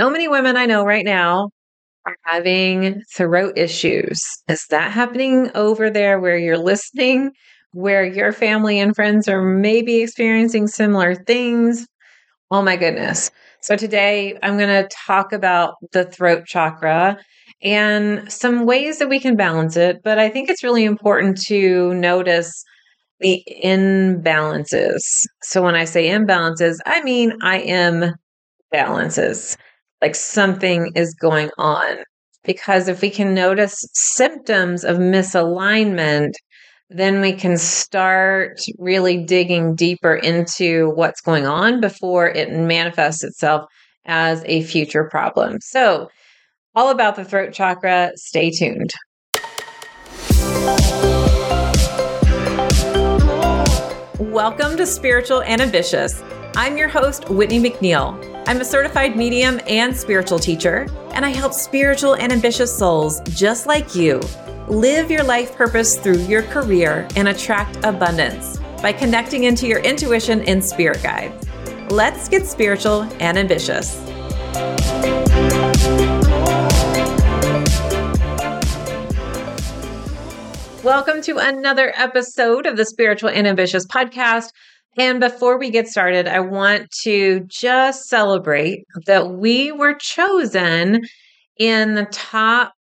So many women I know right now are having throat issues. Is that happening over there where you're listening, where your family and friends are maybe experiencing similar things? Oh my goodness. So, today I'm going to talk about the throat chakra and some ways that we can balance it. But I think it's really important to notice the imbalances. So, when I say imbalances, I mean I am balances like something is going on. Because if we can notice symptoms of misalignment, then we can start really digging deeper into what's going on before it manifests itself as a future problem. So, all about the throat chakra, stay tuned. Welcome to Spiritual and Ambitious. I'm your host, Whitney McNeill. I'm a certified medium and spiritual teacher, and I help spiritual and ambitious souls just like you live your life purpose through your career and attract abundance by connecting into your intuition and spirit guides. Let's get spiritual and ambitious. Welcome to another episode of the Spiritual and Ambitious podcast. And before we get started, I want to just celebrate that we were chosen in the top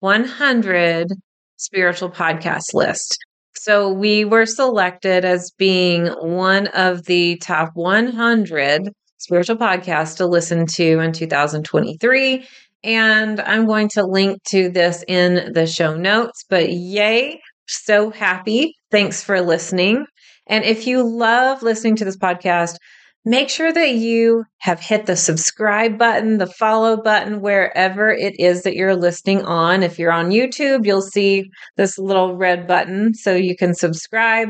100 spiritual podcast list. So we were selected as being one of the top 100 spiritual podcasts to listen to in 2023. And I'm going to link to this in the show notes. But yay, so happy. Thanks for listening. And if you love listening to this podcast, make sure that you have hit the subscribe button, the follow button, wherever it is that you're listening on. If you're on YouTube, you'll see this little red button so you can subscribe.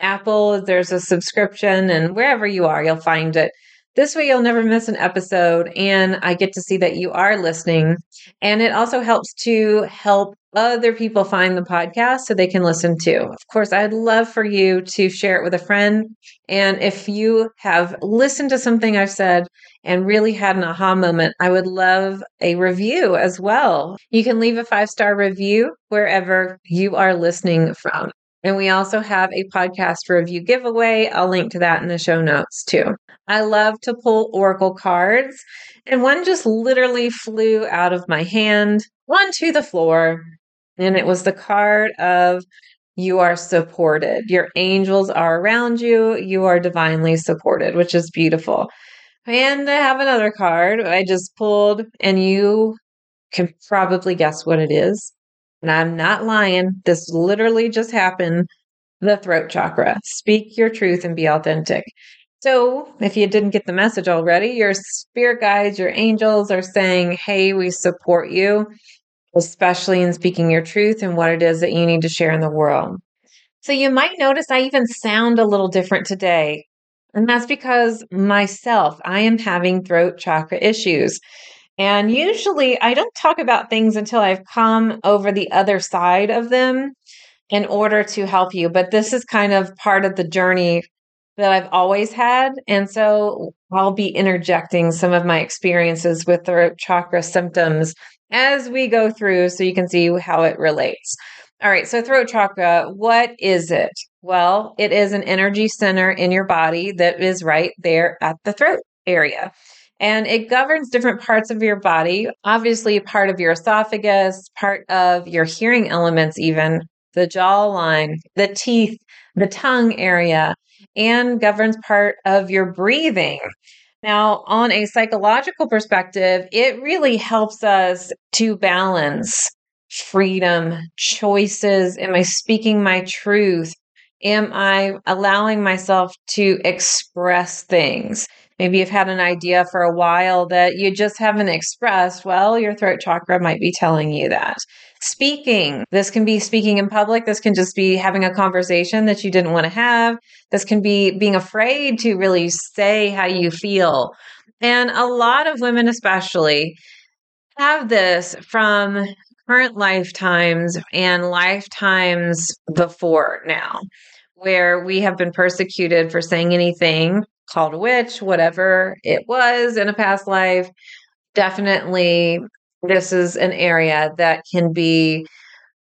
Apple, there's a subscription, and wherever you are, you'll find it. This way, you'll never miss an episode, and I get to see that you are listening. And it also helps to help other people find the podcast so they can listen too. Of course, I'd love for you to share it with a friend. And if you have listened to something I've said and really had an aha moment, I would love a review as well. You can leave a five star review wherever you are listening from. And we also have a podcast review giveaway. I'll link to that in the show notes too. I love to pull Oracle cards, and one just literally flew out of my hand onto the floor. And it was the card of you are supported. Your angels are around you. You are divinely supported, which is beautiful. And I have another card I just pulled, and you can probably guess what it is. And I'm not lying. This literally just happened. The throat chakra. Speak your truth and be authentic. So, if you didn't get the message already, your spirit guides, your angels are saying, Hey, we support you, especially in speaking your truth and what it is that you need to share in the world. So, you might notice I even sound a little different today. And that's because myself, I am having throat chakra issues. And usually I don't talk about things until I've come over the other side of them in order to help you. But this is kind of part of the journey that I've always had. And so I'll be interjecting some of my experiences with the chakra symptoms as we go through so you can see how it relates. All right, so throat chakra, what is it? Well, it is an energy center in your body that is right there at the throat area and it governs different parts of your body. Obviously, part of your esophagus, part of your hearing elements, even the jawline, the teeth, the tongue area, and governs part of your breathing. Now, on a psychological perspective, it really helps us to balance freedom, choices. Am I speaking my truth? Am I allowing myself to express things? Maybe you've had an idea for a while that you just haven't expressed, well, your throat chakra might be telling you that. Speaking, this can be speaking in public. This can just be having a conversation that you didn't want to have. This can be being afraid to really say how you feel. And a lot of women, especially, have this from current lifetimes and lifetimes before now, where we have been persecuted for saying anything called a witch, whatever it was in a past life. definitely this is an area that can be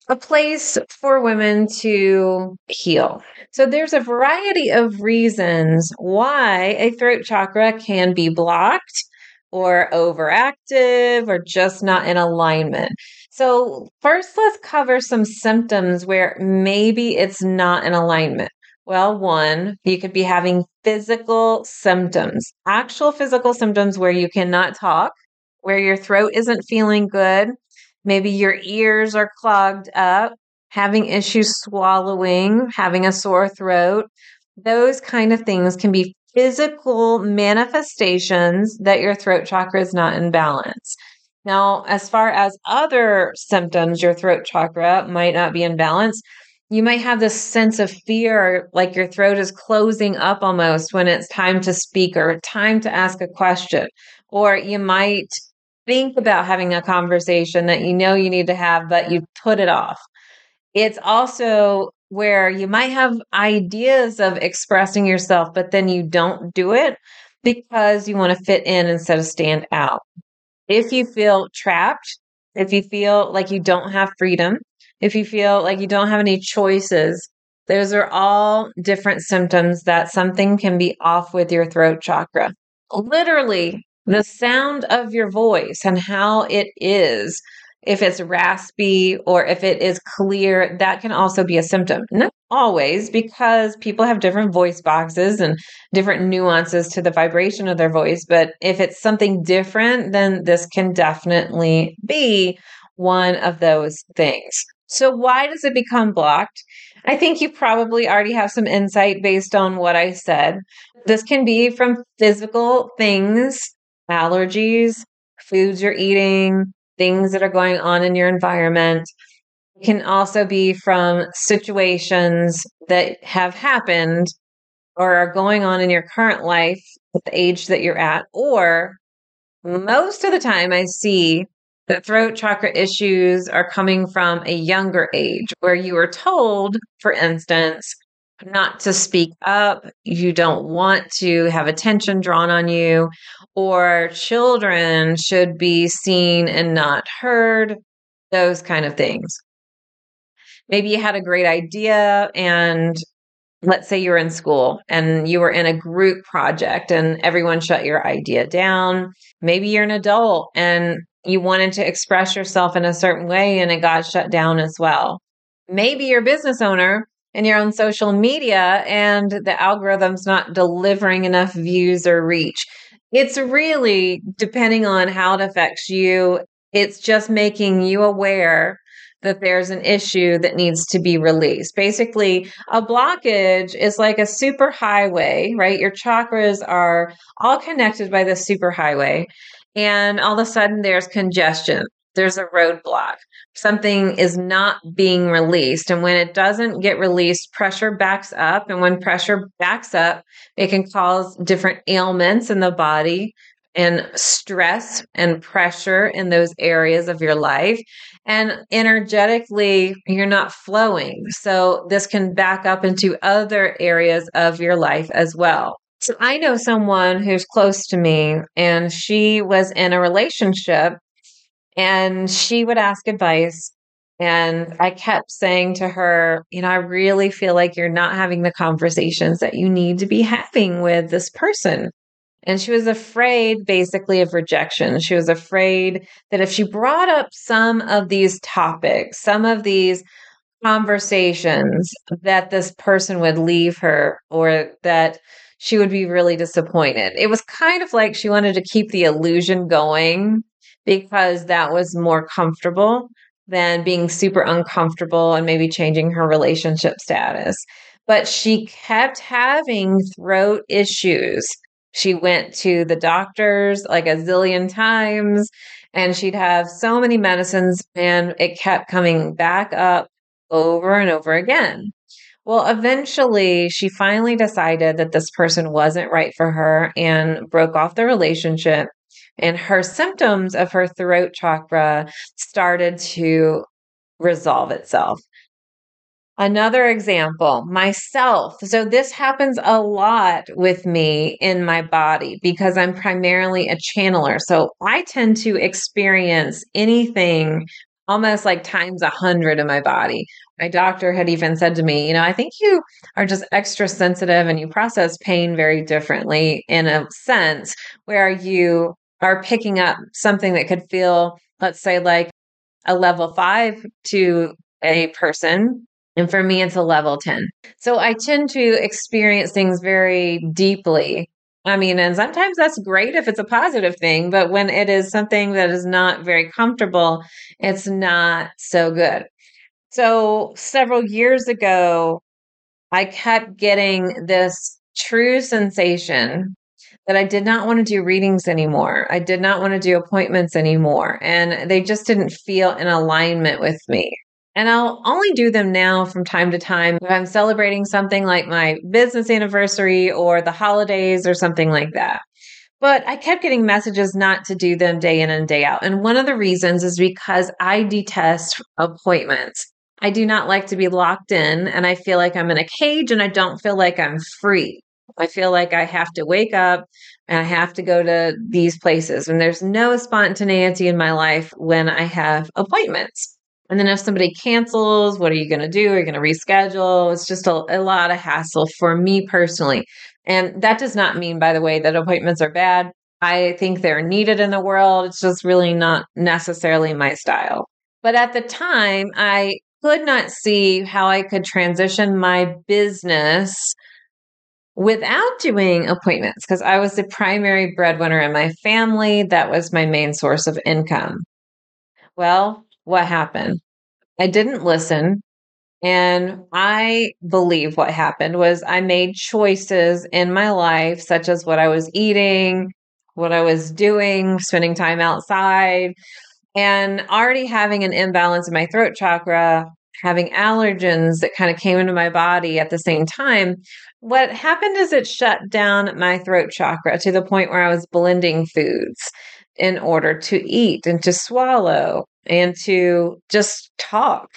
a place for women to heal. So there's a variety of reasons why a throat chakra can be blocked or overactive or just not in alignment. So, first, let's cover some symptoms where maybe it's not in alignment. Well, one, you could be having physical symptoms, actual physical symptoms where you cannot talk, where your throat isn't feeling good. Maybe your ears are clogged up, having issues swallowing, having a sore throat. Those kind of things can be physical manifestations that your throat chakra is not in balance. Now, as far as other symptoms, your throat chakra might not be in balance. You might have this sense of fear, like your throat is closing up almost when it's time to speak or time to ask a question. Or you might think about having a conversation that you know you need to have, but you put it off. It's also where you might have ideas of expressing yourself, but then you don't do it because you want to fit in instead of stand out. If you feel trapped, if you feel like you don't have freedom, if you feel like you don't have any choices, those are all different symptoms that something can be off with your throat chakra. Literally, the sound of your voice and how it is if it's raspy or if it is clear, that can also be a symptom. Not always, because people have different voice boxes and different nuances to the vibration of their voice. But if it's something different, then this can definitely be one of those things. So, why does it become blocked? I think you probably already have some insight based on what I said. This can be from physical things, allergies, foods you're eating, things that are going on in your environment. It can also be from situations that have happened or are going on in your current life the age that you're at. Or most of the time, I see that throat chakra issues are coming from a younger age where you were told, for instance, not to speak up, you don't want to have attention drawn on you, or children should be seen and not heard, those kind of things. Maybe you had a great idea and let's say you're in school and you were in a group project and everyone shut your idea down. Maybe you're an adult and you wanted to express yourself in a certain way and it got shut down as well. Maybe you're a business owner and you're on social media and the algorithm's not delivering enough views or reach. It's really depending on how it affects you. It's just making you aware that there's an issue that needs to be released. Basically, a blockage is like a super highway, right? Your chakras are all connected by the super highway. And all of a sudden, there's congestion there's a roadblock. Something is not being released. And when it doesn't get released, pressure backs up. And when pressure backs up, it can cause different ailments in the body and stress and pressure in those areas of your life. And energetically, you're not flowing. So this can back up into other areas of your life as well. So I know someone who's close to me, and she was in a relationship and she would ask advice. And I kept saying to her, you know, I really feel like you're not having the conversations that you need to be having with this person. And she was afraid basically of rejection. She was afraid that if she brought up some of these topics, some of these conversations, that this person would leave her or that she would be really disappointed. It was kind of like she wanted to keep the illusion going because that was more comfortable than being super uncomfortable and maybe changing her relationship status. But she kept having throat issues. She went to the doctors like a zillion times and she'd have so many medicines and it kept coming back up over and over again. Well, eventually, she finally decided that this person wasn't right for her and broke off the relationship and her symptoms of her throat chakra started to resolve itself. Another example, myself. So, this happens a lot with me in my body because I'm primarily a channeler. So, I tend to experience anything almost like times a hundred in my body. My doctor had even said to me, You know, I think you are just extra sensitive and you process pain very differently in a sense where you are picking up something that could feel, let's say, like a level five to a person and for me, it's a level 10. So I tend to experience things very deeply. I mean, and sometimes that's great if it's a positive thing, but when it is something that is not very comfortable, it's not so good. So several years ago, I kept getting this true sensation that I did not want to do readings anymore. I did not want to do appointments anymore. And they just didn't feel in alignment with me. And I'll only do them now from time to time if I'm celebrating something like my business anniversary or the holidays or something like that. But I kept getting messages not to do them day in and day out. And one of the reasons is because I detest appointments. I do not like to be locked in and I feel like I'm in a cage and I don't feel like I'm free. I feel like I have to wake up and I have to go to these places. And there's no spontaneity in my life when I have appointments. And then if somebody cancels, what are you going to do? Are you going to reschedule? It's just a, a lot of hassle for me personally. And that does not mean, by the way, that appointments are bad. I think they're needed in the world. It's just really not necessarily my style. But at the time, I could not see how I could transition my business without doing appointments because I was the primary breadwinner in my family. That was my main source of income. Well, what happened. I didn't listen. And I believe what happened was I made choices in my life, such as what I was eating, what I was doing, spending time outside, and already having an imbalance in my throat chakra, having allergens that kind of came into my body at the same time. What happened is it shut down my throat chakra to the point where I was blending foods in order to eat and to swallow and to just talk.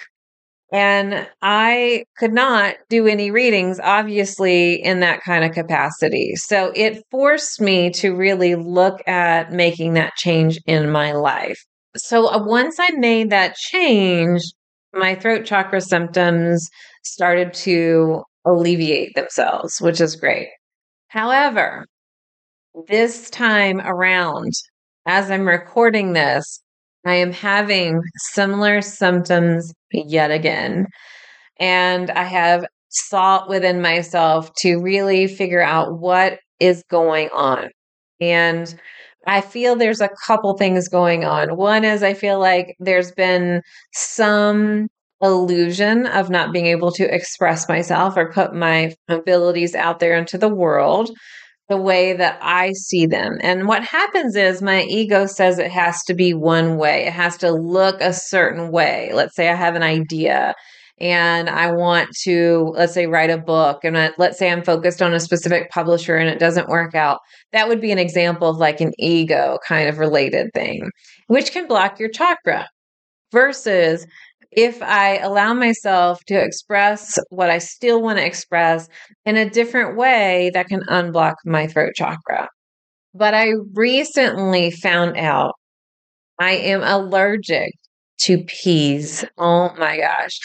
And I could not do any readings, obviously, in that kind of capacity. So it forced me to really look at making that change in my life. So uh, once I made that change, my throat chakra symptoms started to alleviate themselves, which is great. However, this time around, as I'm recording this, I am having similar symptoms yet again. And I have sought within myself to really figure out what is going on. And I feel there's a couple things going on. One is I feel like there's been some illusion of not being able to express myself or put my abilities out there into the world the way that I see them. And what happens is my ego says it has to be one way, it has to look a certain way. Let's say I have an idea and I want to, let's say, write a book, and I, let's say I'm focused on a specific publisher and it doesn't work out. That would be an example of like an ego kind of related thing, which can block your chakra. Versus if I allow myself to express what I still want to express in a different way, that can unblock my throat chakra. But I recently found out I am allergic to peas. Oh my gosh.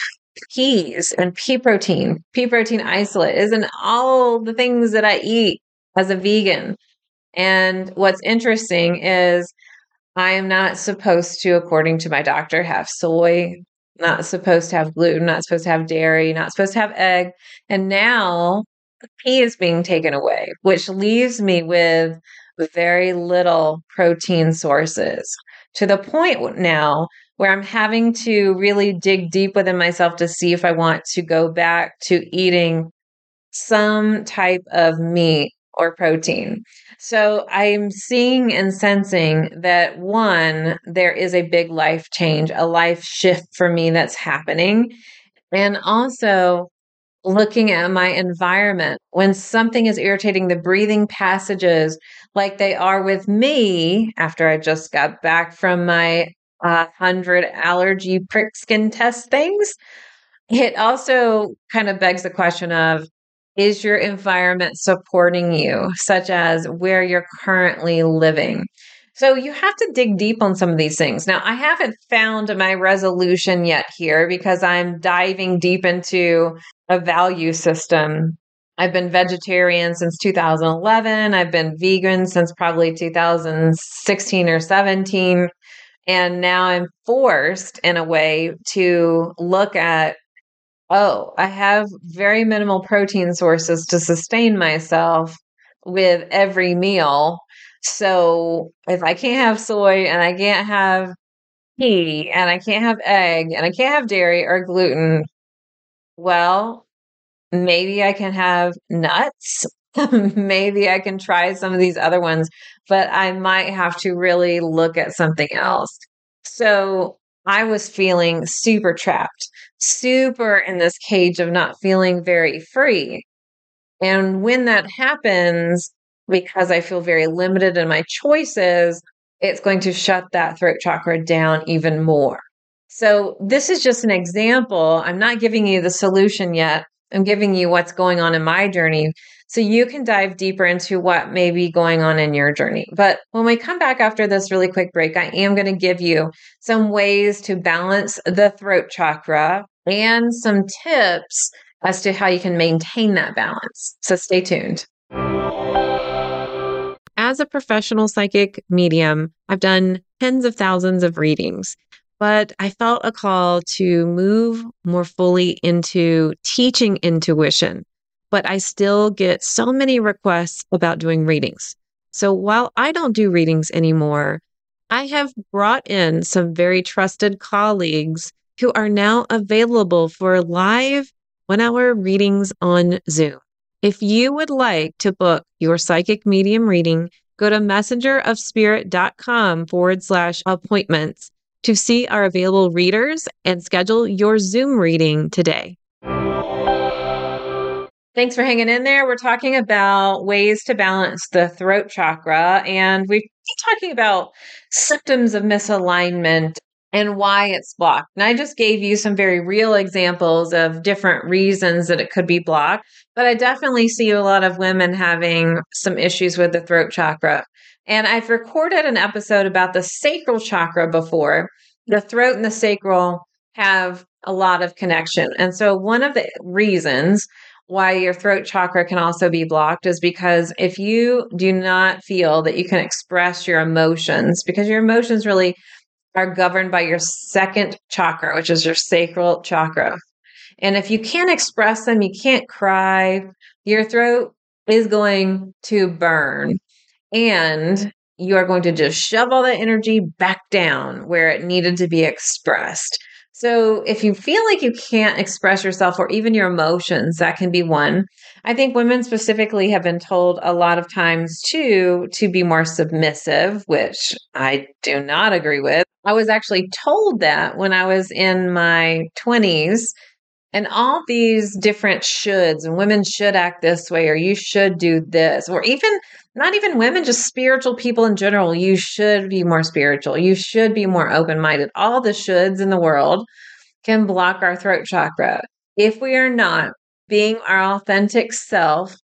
Peas and pea protein, pea protein isolate is in all the things that I eat as a vegan. And what's interesting is I am not supposed to, according to my doctor, have soy, not supposed to have gluten, not supposed to have dairy, not supposed to have egg. And now the pea is being taken away, which leaves me with very little protein sources to the point now where I'm having to really dig deep within myself to see if I want to go back to eating some type of meat or protein. So I'm seeing and sensing that one, there is a big life change, a life shift for me that's happening. And also looking at my environment when something is irritating the breathing passages like they are with me after I just got back from my uh, 100 allergy prick skin test things. it also kind of begs the question of is your environment supporting you, such as where you're currently living? So you have to dig deep on some of these things. Now, I haven't found my resolution yet here because I'm diving deep into a value system. I've been vegetarian since 2011. I've been vegan since probably 2016 or 17. And now I'm forced in a way to look at oh, I have very minimal protein sources to sustain myself with every meal. So if I can't have soy and I can't have meat and I can't have egg and I can't have dairy or gluten, well, maybe I can have nuts. maybe I can try some of these other ones, but I might have to really look at something else. So I was feeling super trapped, super in this cage of not feeling very free. And when that happens, because I feel very limited in my choices, it's going to shut that throat chakra down even more. So, this is just an example. I'm not giving you the solution yet. I'm giving you what's going on in my journey so you can dive deeper into what may be going on in your journey. But when we come back after this really quick break, I am going to give you some ways to balance the throat chakra and some tips as to how you can maintain that balance. So stay tuned. As a professional psychic medium, I've done tens of thousands of readings but I felt a call to move more fully into teaching intuition but I still get so many requests about doing readings. So while I don't do readings anymore, I have brought in some very trusted colleagues who are now available for live one hour readings on Zoom. If you would like to book your psychic medium reading, go to messengerofspirit.com forward slash appointments to see our available readers and schedule your Zoom reading today. Thanks for hanging in there. We're talking about ways to balance the throat chakra, and we've been talking about symptoms of misalignment and why it's blocked. And I just gave you some very real examples of different reasons that it could be blocked, but I definitely see a lot of women having some issues with the throat chakra. And I've recorded an episode about the sacral chakra before. The throat and the sacral have a lot of connection. And so, one of the reasons why your throat chakra can also be blocked is because if you do not feel that you can express your emotions, because your emotions really are governed by your second chakra, which is your sacral chakra. And if you can't express them, you can't cry, your throat is going to burn. And you are going to just shove all that energy back down where it needed to be expressed. So, if you feel like you can't express yourself or even your emotions, that can be one. I think women specifically have been told a lot of times too to be more submissive, which I do not agree with. I was actually told that when I was in my 20s and all these different shoulds and women should act this way or you should do this or even not even women just spiritual people in general. You should be more spiritual. You should be more open-minded. All the shoulds in the world can block our throat chakra. If we are not being our authentic self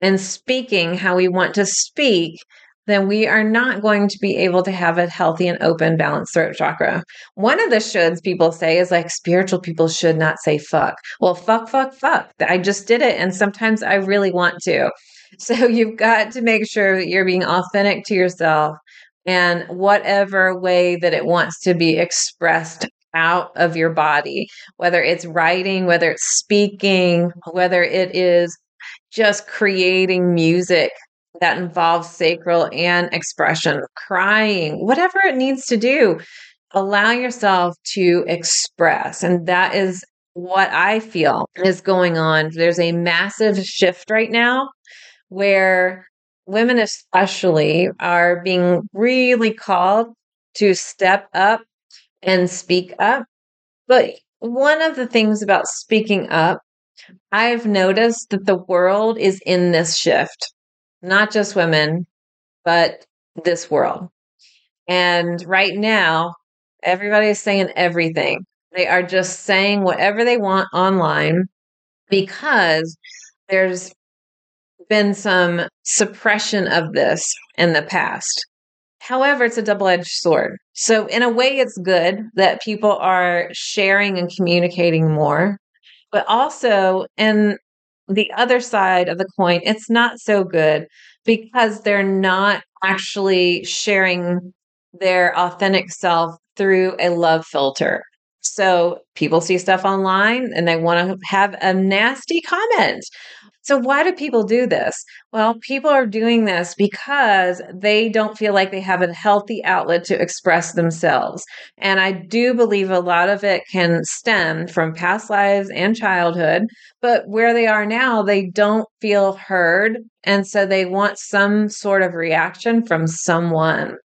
and speaking how we want to speak then we are not going to be able to have a healthy and open, balanced throat chakra. One of the shoulds people say is like spiritual people should not say fuck. Well, fuck, fuck, fuck. I just did it. And sometimes I really want to. So you've got to make sure that you're being authentic to yourself and whatever way that it wants to be expressed out of your body, whether it's writing, whether it's speaking, whether it is just creating music that involves sacral and expression, crying, whatever it needs to do. Allow yourself to express. And that is what I feel is going on. There's a massive shift right now where women, especially, are being really called to step up and speak up. But one of the things about speaking up, I've noticed that the world is in this shift not just women, but this world. And right now, everybody is saying everything. They are just saying whatever they want online because there's been some suppression of this in the past. However, it's a double edged sword. So, in a way, it's good that people are sharing and communicating more. But also, in the other side of the coin, it's not so good because they're not actually sharing their authentic self through a love filter. So people see stuff online and they want to have a nasty comment. So, why do people do this? Well, people are doing this because they don't feel like they have a healthy outlet to express themselves. And I do believe a lot of it can stem from past lives and childhood, but where they are now, they don't feel heard. And so they want some sort of reaction from someone.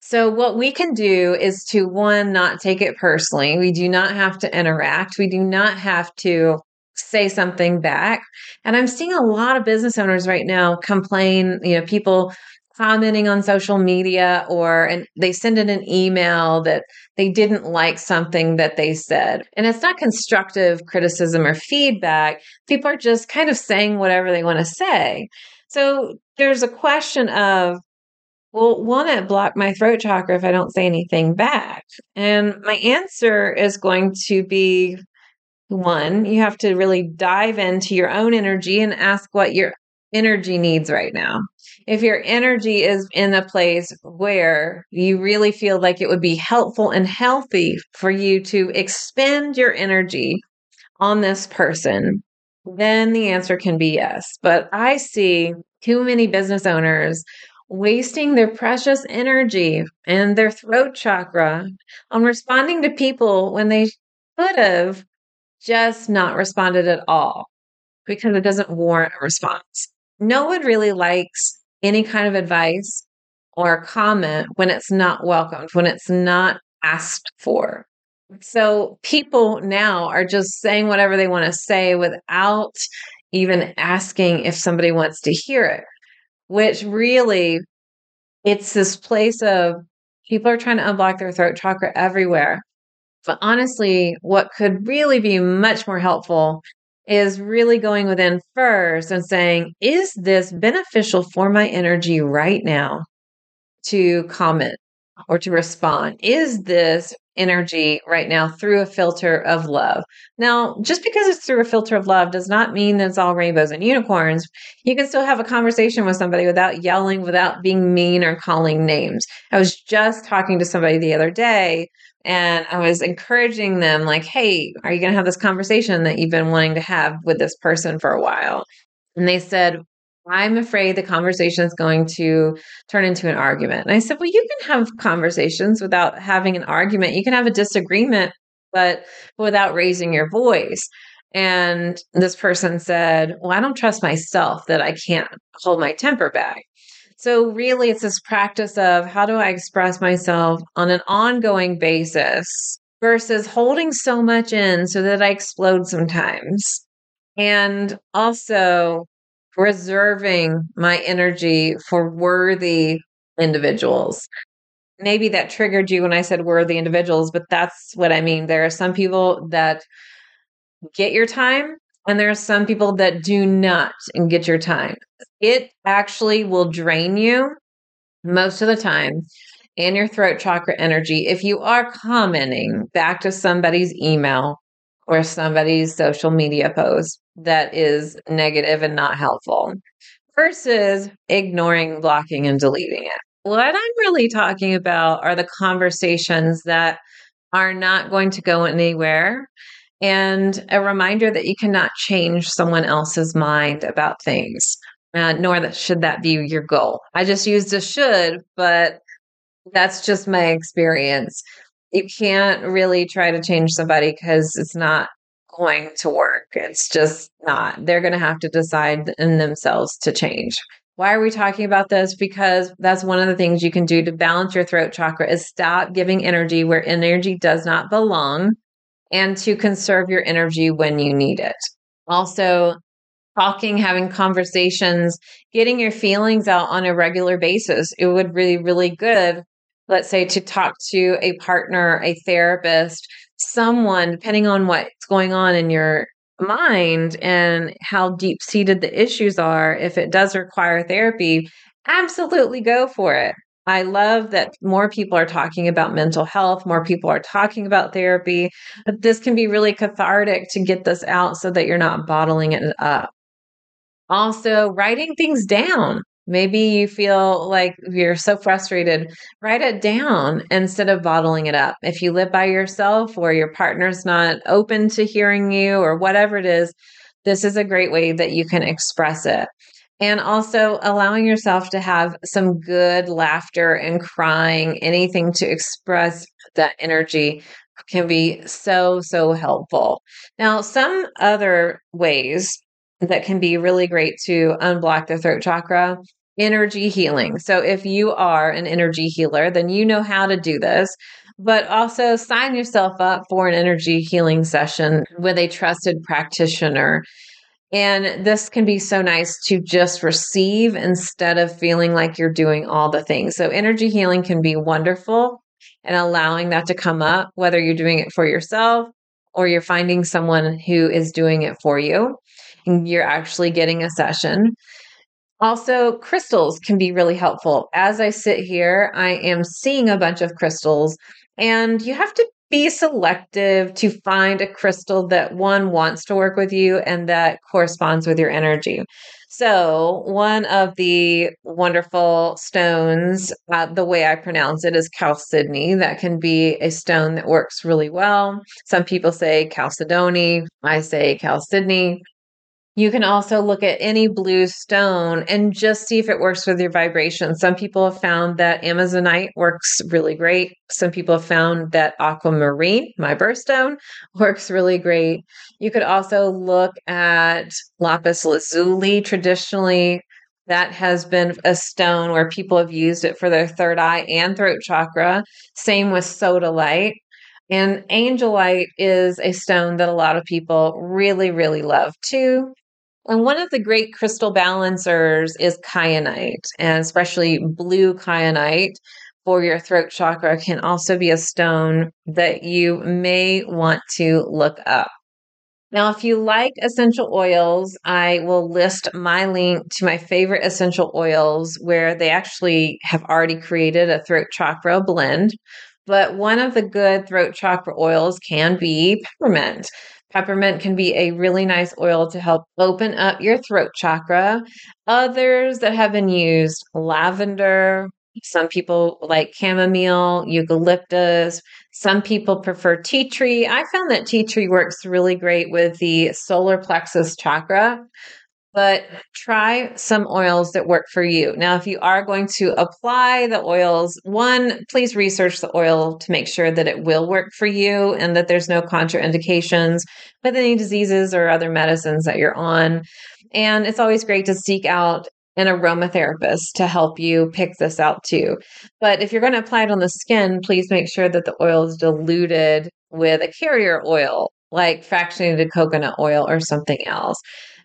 So, what we can do is to one, not take it personally. We do not have to interact. We do not have to say something back. And I'm seeing a lot of business owners right now complain, you know, people commenting on social media or and they send in an email that they didn't like something that they said. And it's not constructive criticism or feedback. People are just kind of saying whatever they want to say. So there's a question of well, will it block my throat chakra if I don't say anything back? And my answer is going to be one, you have to really dive into your own energy and ask what your energy needs right now. If your energy is in a place where you really feel like it would be helpful and healthy for you to expend your energy on this person, then the answer can be yes. But I see too many business owners wasting their precious energy and their throat chakra on responding to people when they could have just not responded at all because it doesn't warrant a response. No one really likes any kind of advice or comment when it's not welcomed, when it's not asked for. So people now are just saying whatever they want to say without even asking if somebody wants to hear it, which really it's this place of people are trying to unblock their throat chakra everywhere. But honestly, what could really be much more helpful is really going within first and saying, is this beneficial for my energy right now to comment or to respond? Is this energy right now through a filter of love? Now, just because it's through a filter of love does not mean that it's all rainbows and unicorns. You can still have a conversation with somebody without yelling, without being mean or calling names. I was just talking to somebody the other day and I was encouraging them, like, hey, are you going to have this conversation that you've been wanting to have with this person for a while? And they said, I'm afraid the conversation is going to turn into an argument. And I said, Well, you can have conversations without having an argument. You can have a disagreement, but without raising your voice. And this person said, Well, I don't trust myself that I can't hold my temper back. So, really, it's this practice of how do I express myself on an ongoing basis versus holding so much in so that I explode sometimes. And also reserving my energy for worthy individuals. Maybe that triggered you when I said worthy individuals, but that's what I mean. There are some people that get your time and there are some people that do not and get your time. It actually will drain you most of the time and your throat chakra energy if you are commenting back to somebody's email or somebody's social media post that is negative and not helpful versus ignoring, blocking, and deleting it. What I'm really talking about are the conversations that are not going to go anywhere and a reminder that you cannot change someone else's mind about things, uh, nor that should that be your goal. I just used a should, but that's just my experience. You can't really try to change somebody because it's not going to work. It's just not. They're going to have to decide in themselves to change. Why are we talking about this? Because that's one of the things you can do to balance your throat chakra is stop giving energy where energy does not belong and to conserve your energy when you need it. Also, talking, having conversations, getting your feelings out on a regular basis. It would be really good, let's say, to talk to a partner, a therapist, someone, depending on what's going on in your mind and how deep seated the issues are, if it does require therapy, absolutely go for it. I love that more people are talking about mental health, more people are talking about therapy. But this can be really cathartic to get this out so that you're not bottling it up. Also, writing things down. Maybe you feel like you're so frustrated, write it down instead of bottling it up. If you live by yourself or your partner's not open to hearing you or whatever it is, this is a great way that you can express it. And also allowing yourself to have some good laughter and crying, anything to express that energy can be so, so helpful. Now, some other ways that can be really great to unblock the throat chakra energy healing. So, if you are an energy healer, then you know how to do this. But also sign yourself up for an energy healing session with a trusted practitioner. And this can be so nice to just receive instead of feeling like you're doing all the things. So, energy healing can be wonderful and allowing that to come up, whether you're doing it for yourself or you're finding someone who is doing it for you and you're actually getting a session. Also, crystals can be really helpful. As I sit here, I am seeing a bunch of crystals, and you have to be selective to find a crystal that one wants to work with you and that corresponds with your energy. So, one of the wonderful stones, uh, the way I pronounce it is chalcedony. That can be a stone that works really well. Some people say chalcedony. I say chalcedony. You can also look at any blue stone and just see if it works with your vibration. Some people have found that Amazonite works really great. Some people have found that aquamarine, my birthstone, works really great. You could also look at lapis lazuli. Traditionally, that has been a stone where people have used it for their third eye and throat chakra. Same with sodalite. And angelite is a stone that a lot of people really, really love too. And one of the great crystal balancers is kyanite, and especially blue kyanite for your throat chakra can also be a stone that you may want to look up. Now, if you like essential oils, I will list my link to my favorite essential oils where they actually have already created a throat chakra blend. But one of the good throat chakra oils can be peppermint. Peppermint can be a really nice oil to help open up your throat chakra. Others that have been used lavender. Some people like chamomile, eucalyptus. Some people prefer tea tree. I found that tea tree works really great with the solar plexus chakra but try some oils that work for you. Now, if you are going to apply the oils, one, please research the oil to make sure that it will work for you and that there's no contraindications with any diseases or other medicines that you're on. And it's always great to seek out an aromatherapist to help you pick this out too. But if you're going to apply it on the skin, please make sure that the oil is diluted with a carrier oil like fractionated coconut oil or something else.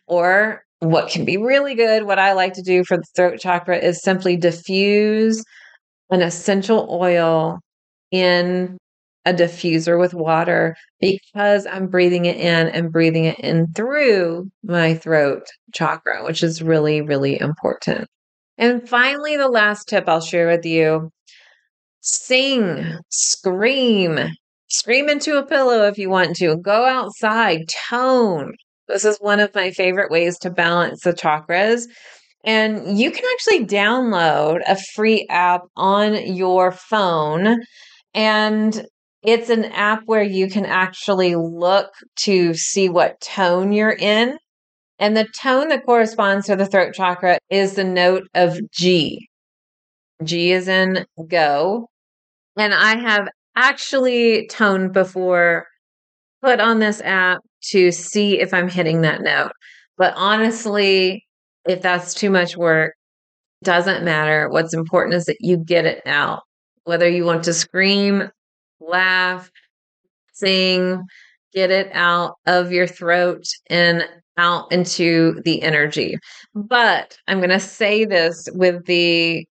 Or what can be really good, what I like to do for the throat chakra is simply diffuse an essential oil in a diffuser with water because I'm breathing it in and breathing it in through my throat chakra, which is really, really important. And finally, the last tip I'll share with you sing, scream, scream into a pillow if you want to, go outside, tone, this is one of my favorite ways to balance the chakras. And you can actually download a free app on your phone. And it's an app where you can actually look to see what tone you're in. And the tone that corresponds to the throat chakra is the note of G. G is in go. And I have actually toned before, put on this app to see if I'm hitting that note. But honestly, if that's too much work, doesn't matter. What's important is that you get it out. Whether you want to scream, laugh, sing, get it out of your throat and out into the energy. But I'm going to say this with the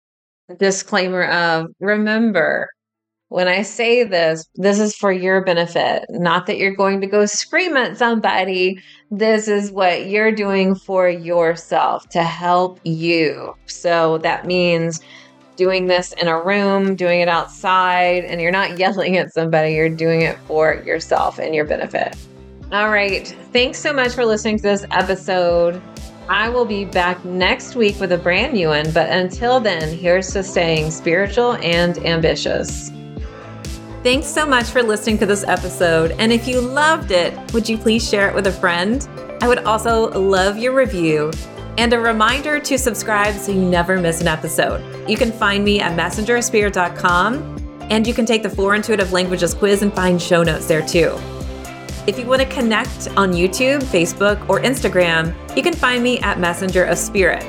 disclaimer of remember, when I say this, this is for your benefit, not that you're going to go scream at somebody. This is what you're doing for yourself to help you. So that means doing this in a room, doing it outside, and you're not yelling at somebody, you're doing it for yourself and your benefit. All right. Thanks so much for listening to this episode. I will be back next week with a brand new one, but until then, here's to staying spiritual and ambitious. Thanks so much for listening to this episode. And if you loved it, would you please share it with a friend? I would also love your review and a reminder to subscribe so you never miss an episode. You can find me at messengerspirit.com and you can take the Four Intuitive Languages quiz and find show notes there too. If you want to connect on YouTube, Facebook, or Instagram, you can find me at Messenger of Spirit.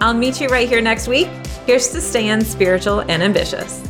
I'll meet you right here next week. Here's to staying spiritual and ambitious.